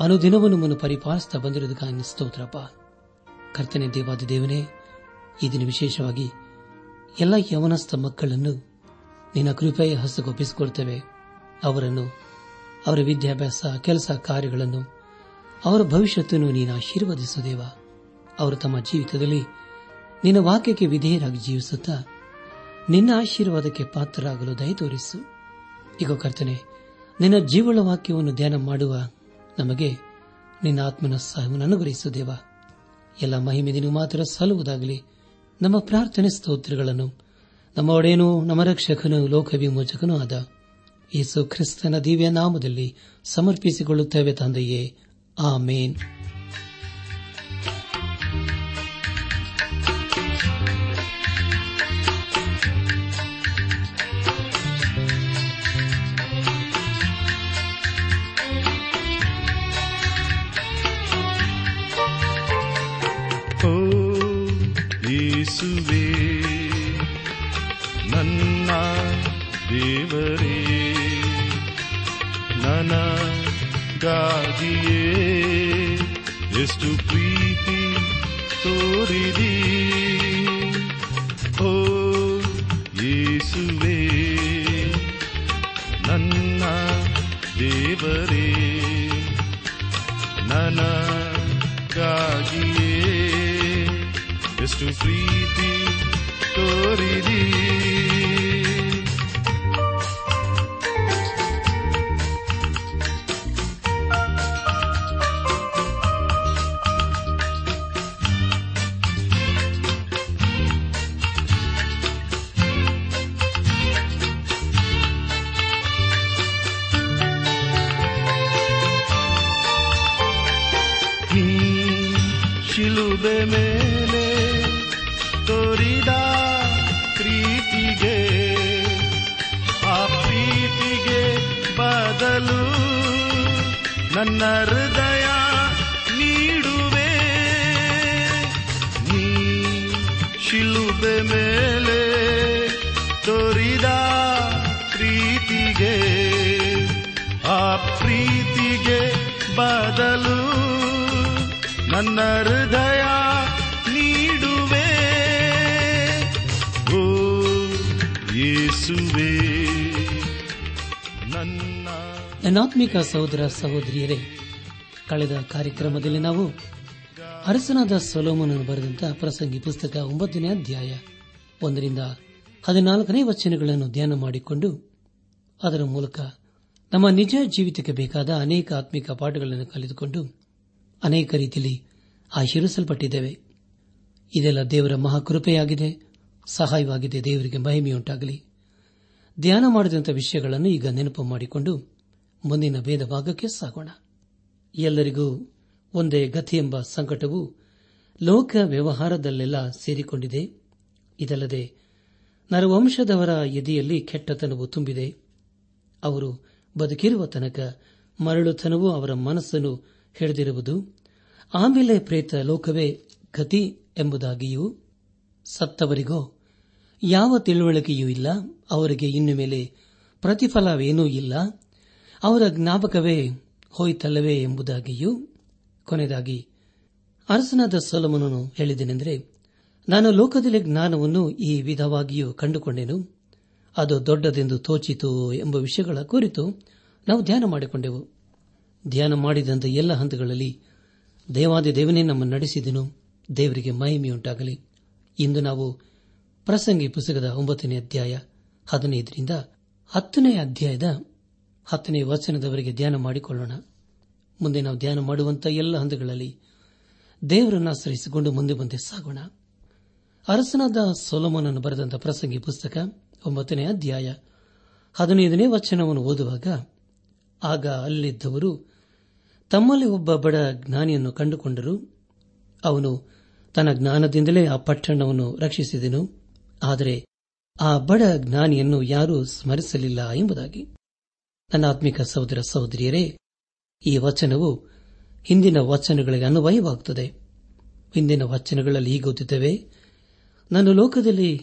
ಅನುದಿನವೂ ನಮ್ಮನ್ನು ಪರಿಪಾಲಿಸ್ತಾ ಬಂದಿರುವುದಕ್ಕಾಗಿ ಸ್ತೋತ್ರಪ್ಪ. ಕರ್ತನೆ ದೇವಾದ ದೇವನೇ, ಈ ದಿನ ವಿಶೇಷವಾಗಿ ಎಲ್ಲ ಯವನಸ್ಥ ಮಕ್ಕಳನ್ನು ನಿನ್ನ ಕೃಪೆಯ ಹಸ್ತಗೊಪ್ಪಿಸಿಕೊಡ್ತೇವೆ ಅವರನ್ನು, ಅವರ ವಿದ್ಯಾಭ್ಯಾಸ, ಕೆಲಸ ಕಾರ್ಯಗಳನ್ನು, ಅವರ ಭವಿಷ್ಯತನ್ನು ನೀನು ಆಶೀರ್ವದಿಸು ದೇವ. ಅವರು ತಮ್ಮ ಜೀವಿತದಲ್ಲಿ ನಿನ್ನ ವಾಕ್ಯಕ್ಕೆ ವಿಧೇಯರಾಗಿ ಜೀವಿಸುತ್ತಾ ನಿನ್ನ ಆಶೀರ್ವಾದಕ್ಕೆ ಪಾತ್ರರಾಗಲು ದಯ ತೋರಿಸು. ಈಗ ಕರ್ತನೆ, ನಿನ್ನ ಜೀವಳ ವಾಕ್ಯವನ್ನು ಧ್ಯಾನ ಮಾಡುವ ನಮಗೆ ನಿನ್ನ ಆತ್ಮನ ಸಹವನ್ನು ಅನುಗ್ರಹಿಸು ದೇವ. ಎಲ್ಲ ಮಹಿಮೆ ನೀನು ಮಾತ್ರ ಸಲ್ಲುವುದಾಗಲಿ. ನಮ್ಮ ಪ್ರಾರ್ಥನೆ ಸ್ತೋತ್ರಗಳನ್ನು ನಮ್ಮ ಒಡೆಯನು ನಮ್ಮ ರಕ್ಷಕನು ಲೋಕ ವಿಮೋಚಕನೂ ಆದ ಯೇಸು ಕ್ರಿಸ್ತನ ದಿವ್ಯ ನಾಮದಲ್ಲಿ ಸಮರ್ಪಿಸಿಕೊಳ್ಳುತ್ತೇವೆ ತಂದೆಯೇ. ಆಮೇನ್. ಶಿಲುಬೆ ಮೇಲೆ ತೋರಿದ ಪ್ರೀತಿಗೆ, ಆ ಪ್ರೀತಿಗೆ ಬದಲು ನನ್ನ ಹೃದಯ ನೀಡುವೆ. ನೀ ಶಿಲುಬೆ ಮೇಲೆ ತೋರಿದ ಪ್ರೀತಿಗೆ, ಆ ಪ್ರೀತಿಗೆ ಬದಲು ನನ್ನ ಹೃದಯ ನನ್ನಾತ್ಮಿಕ ಸಹೋದರ ಸಹೋದರಿಯರೇ, ಕಳೆದ ಕಾರ್ಯಕ್ರಮದಲ್ಲಿ ನಾವು ಅರಸನಾದ ಸೊಲೋಮನನ್ನು ಬರೆದಂತಹ ಪ್ರಸಂಗಿ ಪುಸ್ತಕ ಒಂಬತ್ತನೇ ಅಧ್ಯಾಯ ಒಂದರಿಂದ ಹದಿನಾಲ್ಕನೇ ವಚನಗಳನ್ನು ಧ್ಯಾನ ಮಾಡಿಕೊಂಡು, ಅದರ ಮೂಲಕ ನಮ್ಮ ನಿಜ ಜೀವಿತಕ್ಕೆ ಬೇಕಾದ ಅನೇಕ ಆತ್ಮಿಕ ಪಾಠಗಳನ್ನು ಕಲಿತುಕೊಂಡು ಅನೇಕ ರೀತಿಯಲ್ಲಿ ಆಶೀರ್ವಿಸಲ್ಪಟ್ಟಿದ್ದೇವೆ. ಇದೆಲ್ಲ ದೇವರ ಮಹಾಕೃಪೆಯಾಗಿದೆ, ಸಹಾಯವಾಗಿದೆ, ದೇವರಿಗೆ ಮಹಿಮೆಯುಂಟಾಗಲಿ. ಧ್ಯಾನ ಮಾಡಿದಂಥ ವಿಷಯಗಳನ್ನು ಈಗ ನೆನಪು ಮಾಡಿಕೊಂಡು ಮುಂದಿನ ಭೇದ ಭಾಗಕ್ಕೆ ಸಾಗೋಣ. ಎಲ್ಲರಿಗೂ ಒಂದೇ ಗತಿ ಎಂಬ ಸಂಕಟವು ಲೋಕ ವ್ಯವಹಾರದಲ್ಲೆಲ್ಲ ಸೇರಿಕೊಂಡಿದೆ. ಇದಲ್ಲದೆ ನರವಂಶದವರ ಎದೆಯಲ್ಲಿ ಕೆಟ್ಟತನವು ತುಂಬಿದೆ. ಅವರು ಬದುಕಿರುವ ತನಕ ಮರಳುತನವು ಅವರ ಮನಸ್ಸನ್ನು ಹಿಡಿದಿರುವುದು. ಆಮೇಲೆ ಪ್ರೇತ ಲೋಕವೇ ಗತಿ ಎಂಬುದಾಗಿಯೂ, ಸತ್ತವರಿಗೋ ಯಾವ ತಿಳುವಳಿಕೆಯೂ ಇಲ್ಲ, ಅವರಿಗೆ ಇನ್ನು ಮೇಲೆ ಪ್ರತಿಫಲವೇನೂ ಇಲ್ಲ. ಅವರ ಜ್ಞಾಪಕವೇ ಹೋಯಿತಲ್ಲವೇ ಎಂಬುದಾಗಿಯೂ ಕೊನೆಯದಾಗಿ ಅರಸನಾದ ಸೊಲಮನನು ಹೇಳಿದನೆಂದರೆ ನಾನು ಲೋಕದಲ್ಲಿ ಜ್ಞಾನವನ್ನು ಈ ವಿಧವಾಗಿಯೂ ಕಂಡುಕೊಂಡೆನು. ಅದು ದೊಡ್ಡದೆಂದು ತೋಚಿತು ಎಂಬ ವಿಷಯಗಳ ಕುರಿತು ನಾವು ಧ್ಯಾನ ಮಾಡಿಕೊಂಡೆವು. ಧ್ಯಾನ ಮಾಡಿದಂಥ ಎಲ್ಲ ಹಂತಗಳಲ್ಲಿ ದೇವಾದಿ ದೇವನೇ ನಮ್ಮನ್ನು ನಡೆಸಿದನು, ದೇವರಿಗೆ ಮಹಿಮೆಯುಂಟಾಗಲಿ. ಇಂದು ನಾವು ಪ್ರಸಂಗಿ ಪುಸ್ತಕದ ಒಂಬತ್ತನೇ ಅಧ್ಯಾಯ ಹದಿನೈದರಿಂದ ಹತ್ತನೇ ಅಧ್ಯಾಯದ ಹತ್ತನೇ ವಚನದವರೆಗೆ ಧ್ಯಾನ ಮಾಡಿಕೊಳ್ಳೋಣ. ಮುಂದೆ ನಾವು ಧ್ಯಾನ ಮಾಡುವಂತಹ ಎಲ್ಲ ಹಂತಗಳಲ್ಲಿ ದೇವರನ್ನು ಆಶ್ರಯಿಸಿಕೊಂಡು ಮುಂದೆ ಮುಂದೆ ಸಾಗೋಣ. ಅರಸನಾದ ಸೊಲೋಮನನ್ನು ಬರೆದಂತಹ ಪ್ರಸಂಗಿ ಪುಸ್ತಕ ಒಂಬತ್ತನೇ ಅಧ್ಯಾಯ ಹದಿನೈದನೇ ವಚನವನ್ನು ಓದುವಾಗ, ಆಗ ಅಲ್ಲಿದ್ದವರು ತಮ್ಮಲ್ಲಿ ಒಬ್ಬ ಬಡ ಜ್ಞಾನಿಯನ್ನು ಕಂಡುಕೊಂಡರು. ಅವನು ತನ್ನ ಜ್ಞಾನದಿಂದಲೇ ಆ ಪಟ್ಟಣವನ್ನು ರಕ್ಷಿಸಿದನು. ಆದರೆ ಆ ಬಡ ಜ್ಞಾನಿಯನ್ನು ಯಾರೂ ಸ್ಮರಿಸಲಿಲ್ಲ ಎಂಬುದಾಗಿ. ನನ್ನ ಆತ್ಮಿಕ ಸಹೋದರ ಸಹೋದರಿಯರೇ, ಈ ವಚನವು ಹಿಂದಿನ ವಚನಗಳಿಗೆ ಅನ್ವಯವಾಗುತ್ತದೆ. ಹಿಂದಿನ ವಚನಗಳಲ್ಲಿ ಈಗ ಓದಿದ್ದೇವೆ ನಾನು ಲೋಕದಲ್ಲಿ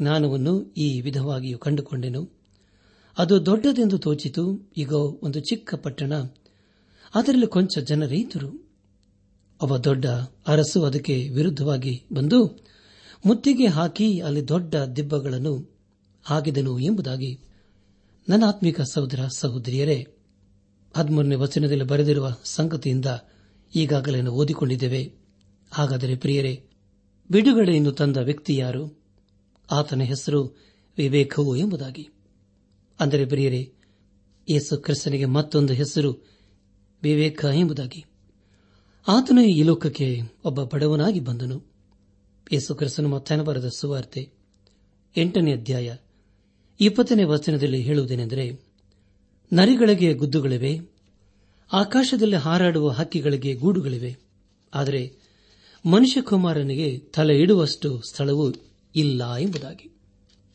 ಜ್ಞಾನವನ್ನು ಈ ವಿಧವಾಗಿಯೂ ಕಂಡುಕೊಂಡೆನು. ಅದು ದೊಡ್ಡದೆಂದು ತೋಚಿತು ಈಗ ಒಂದು ಚಿಕ್ಕ ಪಟ್ಟಣ, ಅದರಲ್ಲಿ ಕೊಂಚ ಜನರಿದ್ದರು ಒಬ್ಬ ದೊಡ್ಡ ಅರಸು ಅದಕ್ಕೆ ವಿರುದ್ಧವಾಗಿ ಬಂದು ಮುತ್ತಿಗೆ ಹಾಕಿ ಅಲ್ಲಿ ದೊಡ್ಡ ದಿಬ್ಬಗಳನ್ನು ಹಾಕಿದನು ಎಂಬುದಾಗಿ ನನ್ನ ಆತ್ಮಿಕ ಸಹೋದರ ಸಹೋದರಿಯರೇ, ಹದಿಮೂರನೇ ವಚನದಲ್ಲಿ ಬರೆದಿರುವ ಸಂಗತಿಯಿಂದ ಈಗಾಗಲೇ ಓದಿಕೊಂಡಿದ್ದೇವೆ. ಹಾಗಾದರೆ ಪ್ರಿಯರೇ, ಬಿಡುಗಡೆಯನ್ನು ತಂದ ವ್ಯಕ್ತಿ ಯಾರು? ಆತನ ಹೆಸರು ವಿವೇಕವು ಎಂಬುದಾಗಿ. ಅಂದರೆ ಪ್ರಿಯರೇ, ಯೇಸು ಕ್ರಿಸ್ತನಿಗೆ ಮತ್ತೊಂದು ಹೆಸರು ವಿವೇಕ ಎಂಬುದಾಗಿ. ಆತನು ಈ ಲೋಕಕ್ಕೆ ಒಬ್ಬ ಬಡವನಾಗಿ ಬಂದನು. ಯೇಸು ಕ್ರಿಸ್ತನು ಮತ್ತಾನ ಬರೆದ ಸುವಾರ್ತೆ, ಎಂಟನೇ ಅಧ್ಯಾಯ ಇಪ್ಪತ್ತನೇ ವಚನದಲ್ಲಿ ಹೇಳುವುದೇನೆಂದರೆ, ನರಿಗಳಿಗೆ ಗುದ್ದುಗಳಿವೆ, ಆಕಾಶದಲ್ಲಿ ಹಾರಾಡುವ ಹಕ್ಕಿಗಳಿಗೆ ಗೂಡುಗಳಿವೆ, ಆದರೆ ಮನುಷ್ಯಕುಮಾರನಿಗೆ ತಲೆ ಇಡುವಷ್ಟು ಸ್ಥಳವೂ ಇಲ್ಲ ಎಂಬುದಾಗಿ.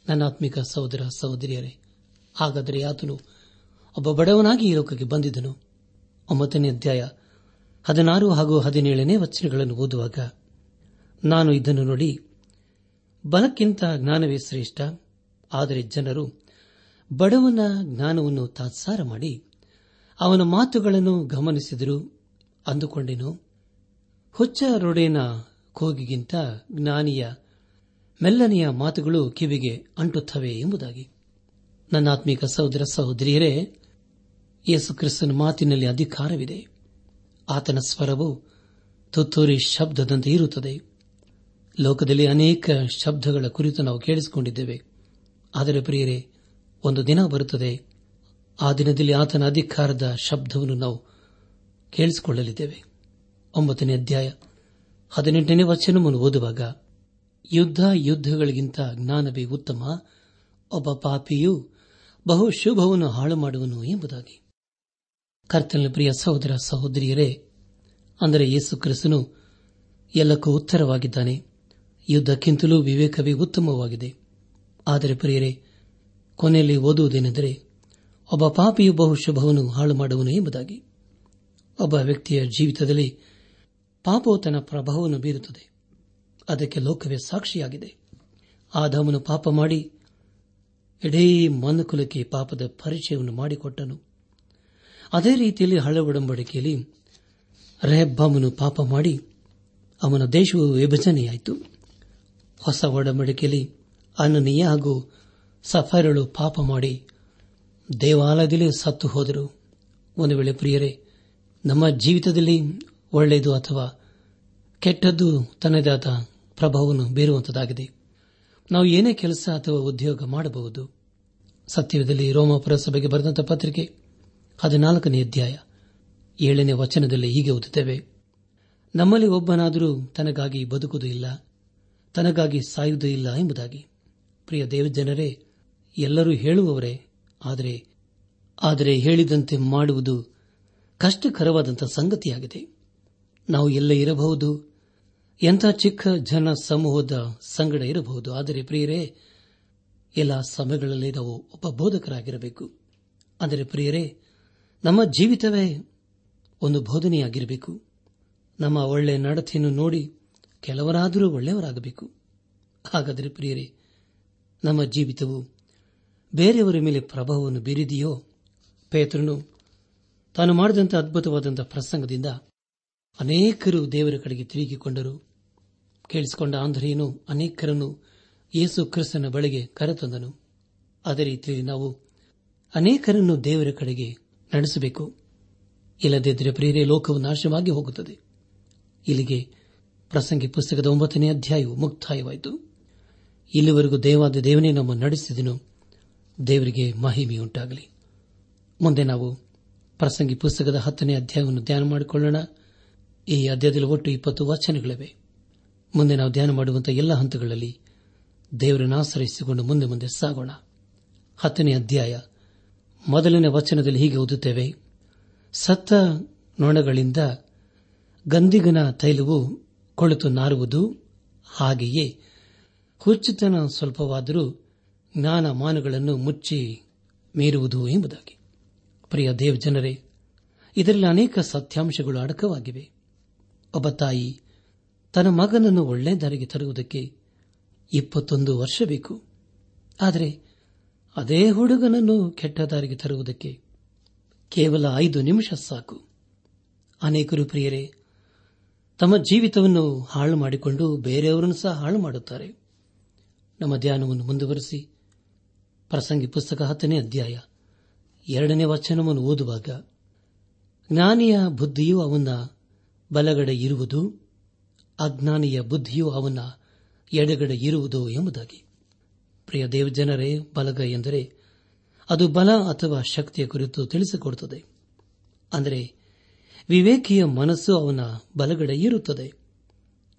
ನನ್ನಾತ್ಮಿಕ ಸಹೋದರ ಸಹೋದರಿಯರೇ, ಹಾಗಾದರೆ ಆತನು ಒಬ್ಬ ಬಡವನಾಗಿ ಈ ಲೋಕಕ್ಕೆ ಬಂದಿದ್ದನು. ಒಂಬತ್ತನೇ ಅಧ್ಯಾಯ ಹದಿನಾರು ಹಾಗೂ ಹದಿನೇಳನೇ ವಚನಗಳನ್ನು ಓದುವಾಗ, ನಾನು ಇದನ್ನು ನೋಡಿ, ಬಲಕ್ಕಿಂತ ಜ್ಞಾನವೇ ಶ್ರೇಷ್ಠ. ಆದರೆ ಜನರು ಬಡವನ ಜ್ಞಾನವನ್ನು ತಾತ್ಸಾರ ಮಾಡಿ ಅವನ ಮಾತುಗಳನ್ನು ಗಮನಿಸಿದರು. ಅಂದುಕೊಂಡೆನು, ಹುಚ್ಚ ರೊಡೆಯನ ಕೋಗಿಗಿಂತ ಜ್ಞಾನಿಯ ಮೆಲ್ಲನೆಯ ಮಾತುಗಳು ಕಿವಿಗೆ ಅಂಟುತ್ತವೆ ಎಂಬುದಾಗಿ. ನನ್ನ ನನ್ನಾತ್ಮೀಕ ಸಹೋದರ ಸಹೋದರಿಯರೇ, ಯೇಸು ಕ್ರಿಸ್ತನ ಮಾತಿನಲ್ಲಿ ಅಧಿಕಾರವಿದೆ. ಆತನ ಸ್ವರವು ತುತ್ತೂರಿ ಶಬ್ದದಂತೆ ಇರುತ್ತದೆ. ಲೋಕದಲ್ಲಿ ಅನೇಕ ಶಬ್ದಗಳ ಕುರಿತು ನಾವು ಕೇಳಿಸಿಕೊಂಡಿದ್ದೇವೆ. ಆದರೆ ಪ್ರಿಯರೇ, ಒಂದು ದಿನ ಬರುತ್ತದೆ. ಆ ದಿನದಲ್ಲಿ ಆತನ ಅಧಿಕಾರದ ಶಬ್ದವನ್ನು ನಾವು ಕೇಳಿಸಿಕೊಳ್ಳಲಿದ್ದೇವೆ. ಒಂಬತ್ತನೇ ಅಧ್ಯಾಯ ಹದಿನೆಂಟನೇ ವಚನವನ್ನು ಓದುವಾಗ, ಯುದ್ಧ ಯುದ್ಧಗಳಿಗಿಂತ ಜ್ಞಾನವೇ ಉತ್ತಮ. ಒಬ್ಬ ಪಾಪಿಯು ಬಹು ಶುಭವನ್ನು ಹಾಳು ಮಾಡುವನು ಎಂಬುದಾಗಿ. ಕರ್ತನ ಪ್ರಿಯ ಸಹೋದರ ಸಹೋದರಿಯರೇ, ಅಂದರೆ ಯೇಸು ಕ್ರಿಸ್ತನು ಎಲ್ಲಕ್ಕೂ ಉತ್ತರವಾಗಿದ್ದಾನೆ. ಯುದ್ಧಕ್ಕಿಂತಲೂ ವಿವೇಕವೇ ಉತ್ತಮವಾಗಿದೆ. ಆದರೆ ಪ್ರಿಯರೇ, ಕೊನೆಯಲ್ಲಿ ಓದುವುದೇನೆಂದರೆ, ಒಬ್ಬ ಪಾಪಿಯು ಬಹು ಶುಭವನ್ನು ಹಾಳು ಮಾಡುವನು ಎಂಬುದಾಗಿ. ಒಬ್ಬ ವ್ಯಕ್ತಿಯ ಜೀವಿತದಲ್ಲಿ ಪಾಪವು ತನ್ನ ಪ್ರಭಾವವನ್ನು ಬೀರುತ್ತದೆ. ಅದಕ್ಕೆ ಲೋಕವೇ ಸಾಕ್ಷಿಯಾಗಿದೆ. ಆದಾಮನು ಪಾಪ ಮಾಡಿ ಇಡೀ ಮನುಕುಲಕ್ಕೆ ಪಾಪದ ಪರಿಚಯವನ್ನು ಮಾಡಿಕೊಟ್ಟನು. ಅದೇ ರೀತಿಯಲ್ಲಿ ಹಳೆ ಒಡಂಬಡಿಕೆಯಲ್ಲಿ ರೆಹಬ್ಬಾಮನು ಪಾಪ ಮಾಡಿ, ಅವನ ದೇಶವು ವಿಭಜನೆಯಾಯಿತು. ಹೊಸ ಒಡಂಬಡಿಕೆಯಲ್ಲಿ ಅನನೀಯ ಹಾಗೂ ಸಫರಳು ಪಾಪ ಮಾಡಿ ದೇವಾಲಯದಲ್ಲಿ ಸತ್ತು ಹೋದರು. ಒಂದು ವೇಳೆ ಪ್ರಿಯರೇ, ನಮ್ಮ ಜೀವಿತದಲ್ಲಿ ಒಳ್ಳೆಯದು ಅಥವಾ ಕೆಟ್ಟದ್ದು ತನ್ನದಾದ ಪ್ರಭಾವವನ್ನು ಬೀರುವಂತದಾಗಿದೆ ನಾವು ಏನೇ ಕೆಲಸ ಅಥವಾ ಉದ್ಯೋಗ ಮಾಡಬಹುದು. ಸತ್ಯದಲ್ಲಿ ರೋಮಾಪುರ ಸಭೆಗೆ ಬರೆದಂತಹ ಪತ್ರಿಕೆ ಹದಿನಾಲ್ಕನೇ ಅಧ್ಯಾಯ ಏಳನೇ ವಚನದಲ್ಲಿ ಹೀಗೆ ಓದುತ್ತೇವೆ. ನಮ್ಮಲ್ಲಿ ಒಬ್ಬನಾದರೂ ತನಗಾಗಿ ಬದುಕುವುದೂ ಇಲ್ಲ, ತನಗಾಗಿ ಸಾಯುವುದೂ ಇಲ್ಲ ಎಂಬುದಾಗಿ. ಪ್ರಿಯ ದೇವಜನರೇ, ಎಲ್ಲರೂ ಹೇಳುವವರೇ, ಆದರೆ ಆದರೆ ಹೇಳಿದಂತೆ ಮಾಡುವುದು ಕಷ್ಟಕರವಾದಂಥ ಸಂಗತಿಯಾಗಿದೆ. ನಾವು ಎಲ್ಲೇ ಇರಬಹುದು? ಎಂಥ ಚಿಕ್ಕ ಜನ ಸಮೂಹದ ಸಂಗಡ ಇರಬಹುದು? ಆದರೆ ಪ್ರಿಯರೇ, ಎಲ್ಲ ಸಮಯಗಳಲ್ಲಿ ನಾವು ಒಬ್ಬ ಬೋಧಕರಾಗಿರಬೇಕು. ಆದರೆ ಪ್ರಿಯರೇ, ನಮ್ಮ ಜೀವಿತವೇ ಒಂದು ಬೋಧನೆಯಾಗಿರಬೇಕು. ನಮ್ಮ ಒಳ್ಳೆಯ ನಡತೆಯನ್ನು ನೋಡಿ ಕೆಲವರಾದರೂ ಒಳ್ಳೆಯವರಾಗಬೇಕು. ಹಾಗಾದರೆ ಪ್ರಿಯರೇ ನಮ್ಮ ಜೀವಿತವು ಬೇರೆಯವರ ಮೇಲೆ ಪ್ರಭಾವವನ್ನು ಬೀರಿದೆಯೋ? ಪೇತ್ರನು, ತಾನು ಮಾಡಿದಂಥ ಅದ್ಭುತವಾದಂಥ ಪ್ರಸಂಗದಿಂದ ಅನೇಕರು ದೇವರ ಕಡೆಗೆ ತಿರುಗಿಕೊಂಡರು. ಕೇಳಿಸಿಕೊಂಡ ಆಂಧ್ರೆಯನ್ನು ಅನೇಕರನ್ನು ಯೇಸು ಕ್ರಿಸ್ತನ ಬಳಿಗೆ ಕರೆತಂದನು. ಅದೇ ರೀತಿಯಲ್ಲಿ ನಾವು ಅನೇಕರನ್ನು ದೇವರ ಕಡೆಗೆ ನಡೆಸಬೇಕು. ಇಲ್ಲದಿದ್ದರೆ ಪ್ರಿಯರೇ, ಲೋಕವು ನಾಶವಾಗಿ ಹೋಗುತ್ತದೆ. ಇಲ್ಲಿಗೆ ಪ್ರಸಂಗಿ ಪುಸ್ತಕದ ಒಂಬತ್ತನೇ ಅಧ್ಯಾಯವು ಮುಕ್ತಾಯವಾಯಿತು. ಇಲ್ಲಿವರೆಗೂ ದೇವಾದ ದೇವನೇ ನಮ್ಮ ನಡೆಸಿದನು. ದೇವರಿಗೆ ಮಹಿಮೆಯುಂಟಾಗಲಿ ಮುಂದೆ ನಾವು ಪ್ರಸಂಗಿ ಪುಸ್ತಕದ ಹತ್ತನೇ ಅಧ್ಯಾಯವನ್ನು ಧ್ಯಾನ ಮಾಡಿಕೊಳ್ಳೋಣ. ಈ ಅಧ್ಯಾಯದಲ್ಲಿ ಒಟ್ಟು ಇಪ್ಪತ್ತು ವಚನಗಳಿವೆ. ಮುಂದೆ ನಾವು ಧ್ಯಾನ ಮಾಡುವಂತಹ ಎಲ್ಲ ಹಂತಗಳಲ್ಲಿ ದೇವರನ್ನು ಆಶ್ರಯಿಸಿಕೊಂಡು ಮುಂದೆ ಮುಂದೆ ಸಾಗೋಣ. ಹತ್ತನೇ ಅಧ್ಯಾಯ. ಮೊದಲನೇ ವಚನದಲ್ಲಿ ಹೀಗೆ ಓದುತ್ತೇವೆ. ಸತ್ತ ನೊಣಗಳಿಂದ ಗಂಧಿಗನ ತೈಲವು ಕೊಳೆತು ನಾರುವುದು ಹಾಗೆಯೇ. ಹುಚ್ಚುತನ ಸ್ವಲ್ಪವಾದರೂ ಜ್ಞಾನ ಮಾನಗಳನ್ನು ಮುಚ್ಚಿ ಮೀರುವುದು ಎಂಬುದಾಗಿ. ಪ್ರಿಯ ದೇವ್ ಜನರೇ ಇದರಲ್ಲಿ ಅನೇಕ ಸತ್ಯಾಂಶಗಳು ಅಡಕವಾಗಿವೆ. ಒಬ್ಬ ತಾಯಿ ತನ್ನ ಮಗನನ್ನು ಒಳ್ಳೆ ದಾರಿಗೆ ತರುವುದಕ್ಕೆ ಇಪ್ಪತ್ತೊಂದು ವರ್ಷ ಬೇಕು. ಆದರೆ ಅದೇ ಹುಡುಗನನ್ನು ಕೆಟ್ಟ ದಾರಿಗೆ ತರುವುದಕ್ಕೆ ಕೇವಲ ಐದು ನಿಮಿಷ ಸಾಕು. ಅನೇಕರು ಪ್ರಿಯರೇ, ತಮ್ಮ ಜೀವಿತವನ್ನು ಹಾಳು ಮಾಡಿಕೊಂಡು ಬೇರೆಯವರನ್ನು ಸಹ ಹಾಳು ಮಾಡುತ್ತಾರೆ. ನಮ್ಮ ಧ್ಯಾನವನ್ನು ಮುಂದುವರೆಸಿ. ಪ್ರಸಂಗಿ ಪುಸ್ತಕ ಹತ್ತನೇ ಅಧ್ಯಾಯ ಎರಡನೇ ವಚನವನ್ನು ಓದುವಾಗ, ಜ್ಞಾನಿಯ ಬುದ್ಧಿಯು ಅವನ ಬಲಗಡೆ ಇರುವುದು, ಅಜ್ಞಾನಿಯ ಬುದ್ಧಿಯು ಅವನ ಎಡಗಡೆ ಇರುವುದು ಎಂಬುದಾಗಿ. ಪ್ರಿಯ ದೇವಜನರೇ, ಬಲಗ ಎಂದರೆ ಅದು ಬಲ ಅಥವಾ ಶಕ್ತಿಯ ಕುರಿತು ತಿಳಿಸಿಕೊಡುತ್ತದೆ. ಅಂದರೆ ವಿವೇಕಿಯ ಮನಸ್ಸು ಅವನ ಬಲಗಡೆ ಇರುತ್ತದೆ.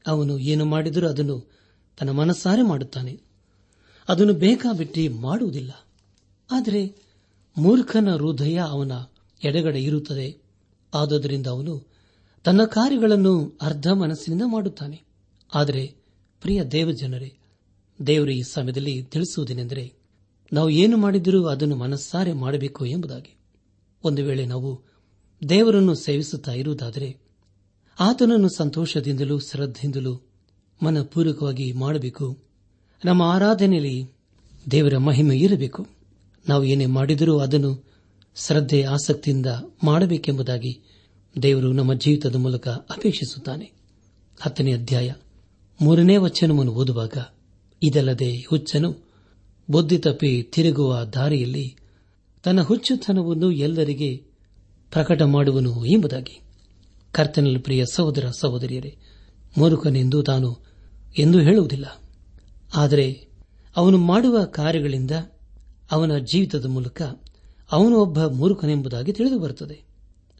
ಅವನು ಏನು ಮಾಡಿದರೂ ಅದನ್ನು ತನ್ನ ಮನಸ್ಸಾರೆ ಮಾಡುತ್ತಾನೆ. ಅದನ್ನು ಬೇಕಾಬಿಟ್ಟಿ ಮಾಡುವುದಿಲ್ಲ. ಆದರೆ ಮೂರ್ಖನ ಹೃದಯ ಅವನ ಎಡಗಡೆ ಇರುತ್ತದೆ. ಆದುದರಿಂದ ಅವನು ತನ್ನ ಕಾರ್ಯಗಳನ್ನು ಅರ್ಧ ಮನಸ್ಸಿನಿಂದ ಮಾಡುತ್ತಾನೆ. ಆದರೆ ಪ್ರಿಯ ದೇವಜನರೇ, ದೇವರು ಈ ಸಮಯದಲ್ಲಿ ತಿಳಿಸುವುದೇನೆಂದರೆ, ನಾವು ಏನು ಮಾಡಿದರೂ ಅದನ್ನು ಮನಸ್ಸಾರೆ ಮಾಡಬೇಕು ಎಂಬುದಾಗಿ. ಒಂದು ವೇಳೆ ನಾವು ದೇವರನ್ನು ಸೇವಿಸುತ್ತಾ ಇರುವುದಾದರೆ, ಆತನನ್ನು ಸಂತೋಷದಿಂದಲೂ ಶ್ರದ್ಧೆಯಿಂದಲೂ ಮನಪೂರ್ವಕವಾಗಿ ಮಾಡಬೇಕು. ನಮ್ಮ ಆರಾಧನೆಯಲ್ಲಿ ದೇವರ ಮಹಿಮೆ ಇರಬೇಕು. ನಾವು ಏನೇ ಮಾಡಿದರೂ ಅದನ್ನು ಶ್ರದ್ಧೆ, ಆಸಕ್ತಿಯಿಂದ ಮಾಡಬೇಕೆಂಬುದಾಗಿ ದೇವರು ನಮ್ಮ ಜೀವಿತದ ಮೂಲಕ ಅಪೇಕ್ಷಿಸುತ್ತಾನೆ. ಹತ್ತನೇ ಅಧ್ಯಾಯ. ಮೂರನೇ ವಚನವನ್ನು ಓದುವಾಗ, ಇದಲ್ಲದೆ ಹುಚ್ಚನು ಬುದ್ಧಿ ತಪ್ಪಿ ತಿರುಗುವ ದಾರಿಯಲ್ಲಿ ತನ್ನ ಹುಚ್ಚುತನವನ್ನು ಎಲ್ಲರಿಗೆ ಪ್ರಕಟ ಮಾಡುವನು ಎಂಬುದಾಗಿ. ಕರ್ತನಲ್ಲಿ ಪ್ರಿಯ ಸಹೋದರ ಸಹೋದರಿಯರೇ, ಮೂರುಖನೆಂದು ತಾನು ಎಂದೂ ಹೇಳುವುದಿಲ್ಲ. ಆದರೆ ಅವನು ಮಾಡುವ ಕಾರ್ಯಗಳಿಂದ ಅವನ ಜೀವಿತದ ಮೂಲಕ ಅವನು ಒಬ್ಬ ಮೂರ್ಖನೆಂಬುದಾಗಿ ತಿಳಿದು ಬರುತ್ತದೆ.